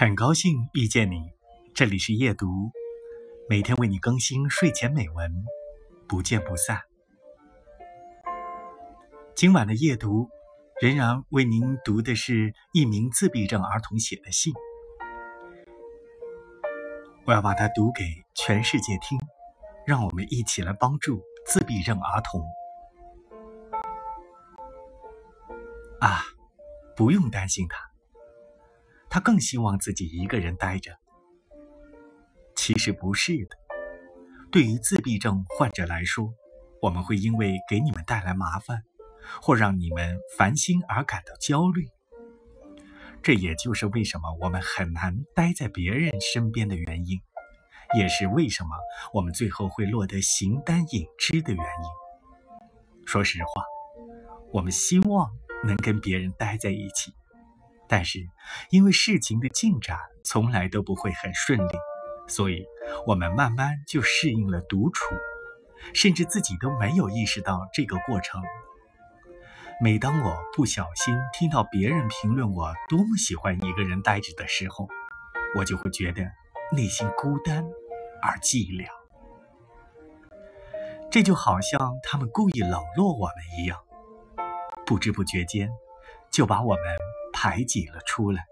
很高兴遇见你，这里是夜读，每天为你更新睡前美文，不见不散。今晚的夜读，仍然为您读的是一名自闭症儿童写的信，我要把它读给全世界听，让我们一起来帮助自闭症儿童。啊，不用担心他。他更希望自己一个人待着。其实不是的，对于自闭症患者来说，我们会因为给你们带来麻烦，或让你们烦心而感到焦虑。这也就是为什么我们很难待在别人身边的原因，也是为什么我们最后会落得形单影只的原因。说实话，我们希望能跟别人待在一起。但是，因为事情的进展从来都不会很顺利，所以我们慢慢就适应了独处，甚至自己都没有意识到这个过程。每当我不小心听到别人评论我多么喜欢一个人待着的时候，我就会觉得内心孤单而寂寥。这就好像他们故意冷落我们一样，不知不觉间就把我们。排挤了出来。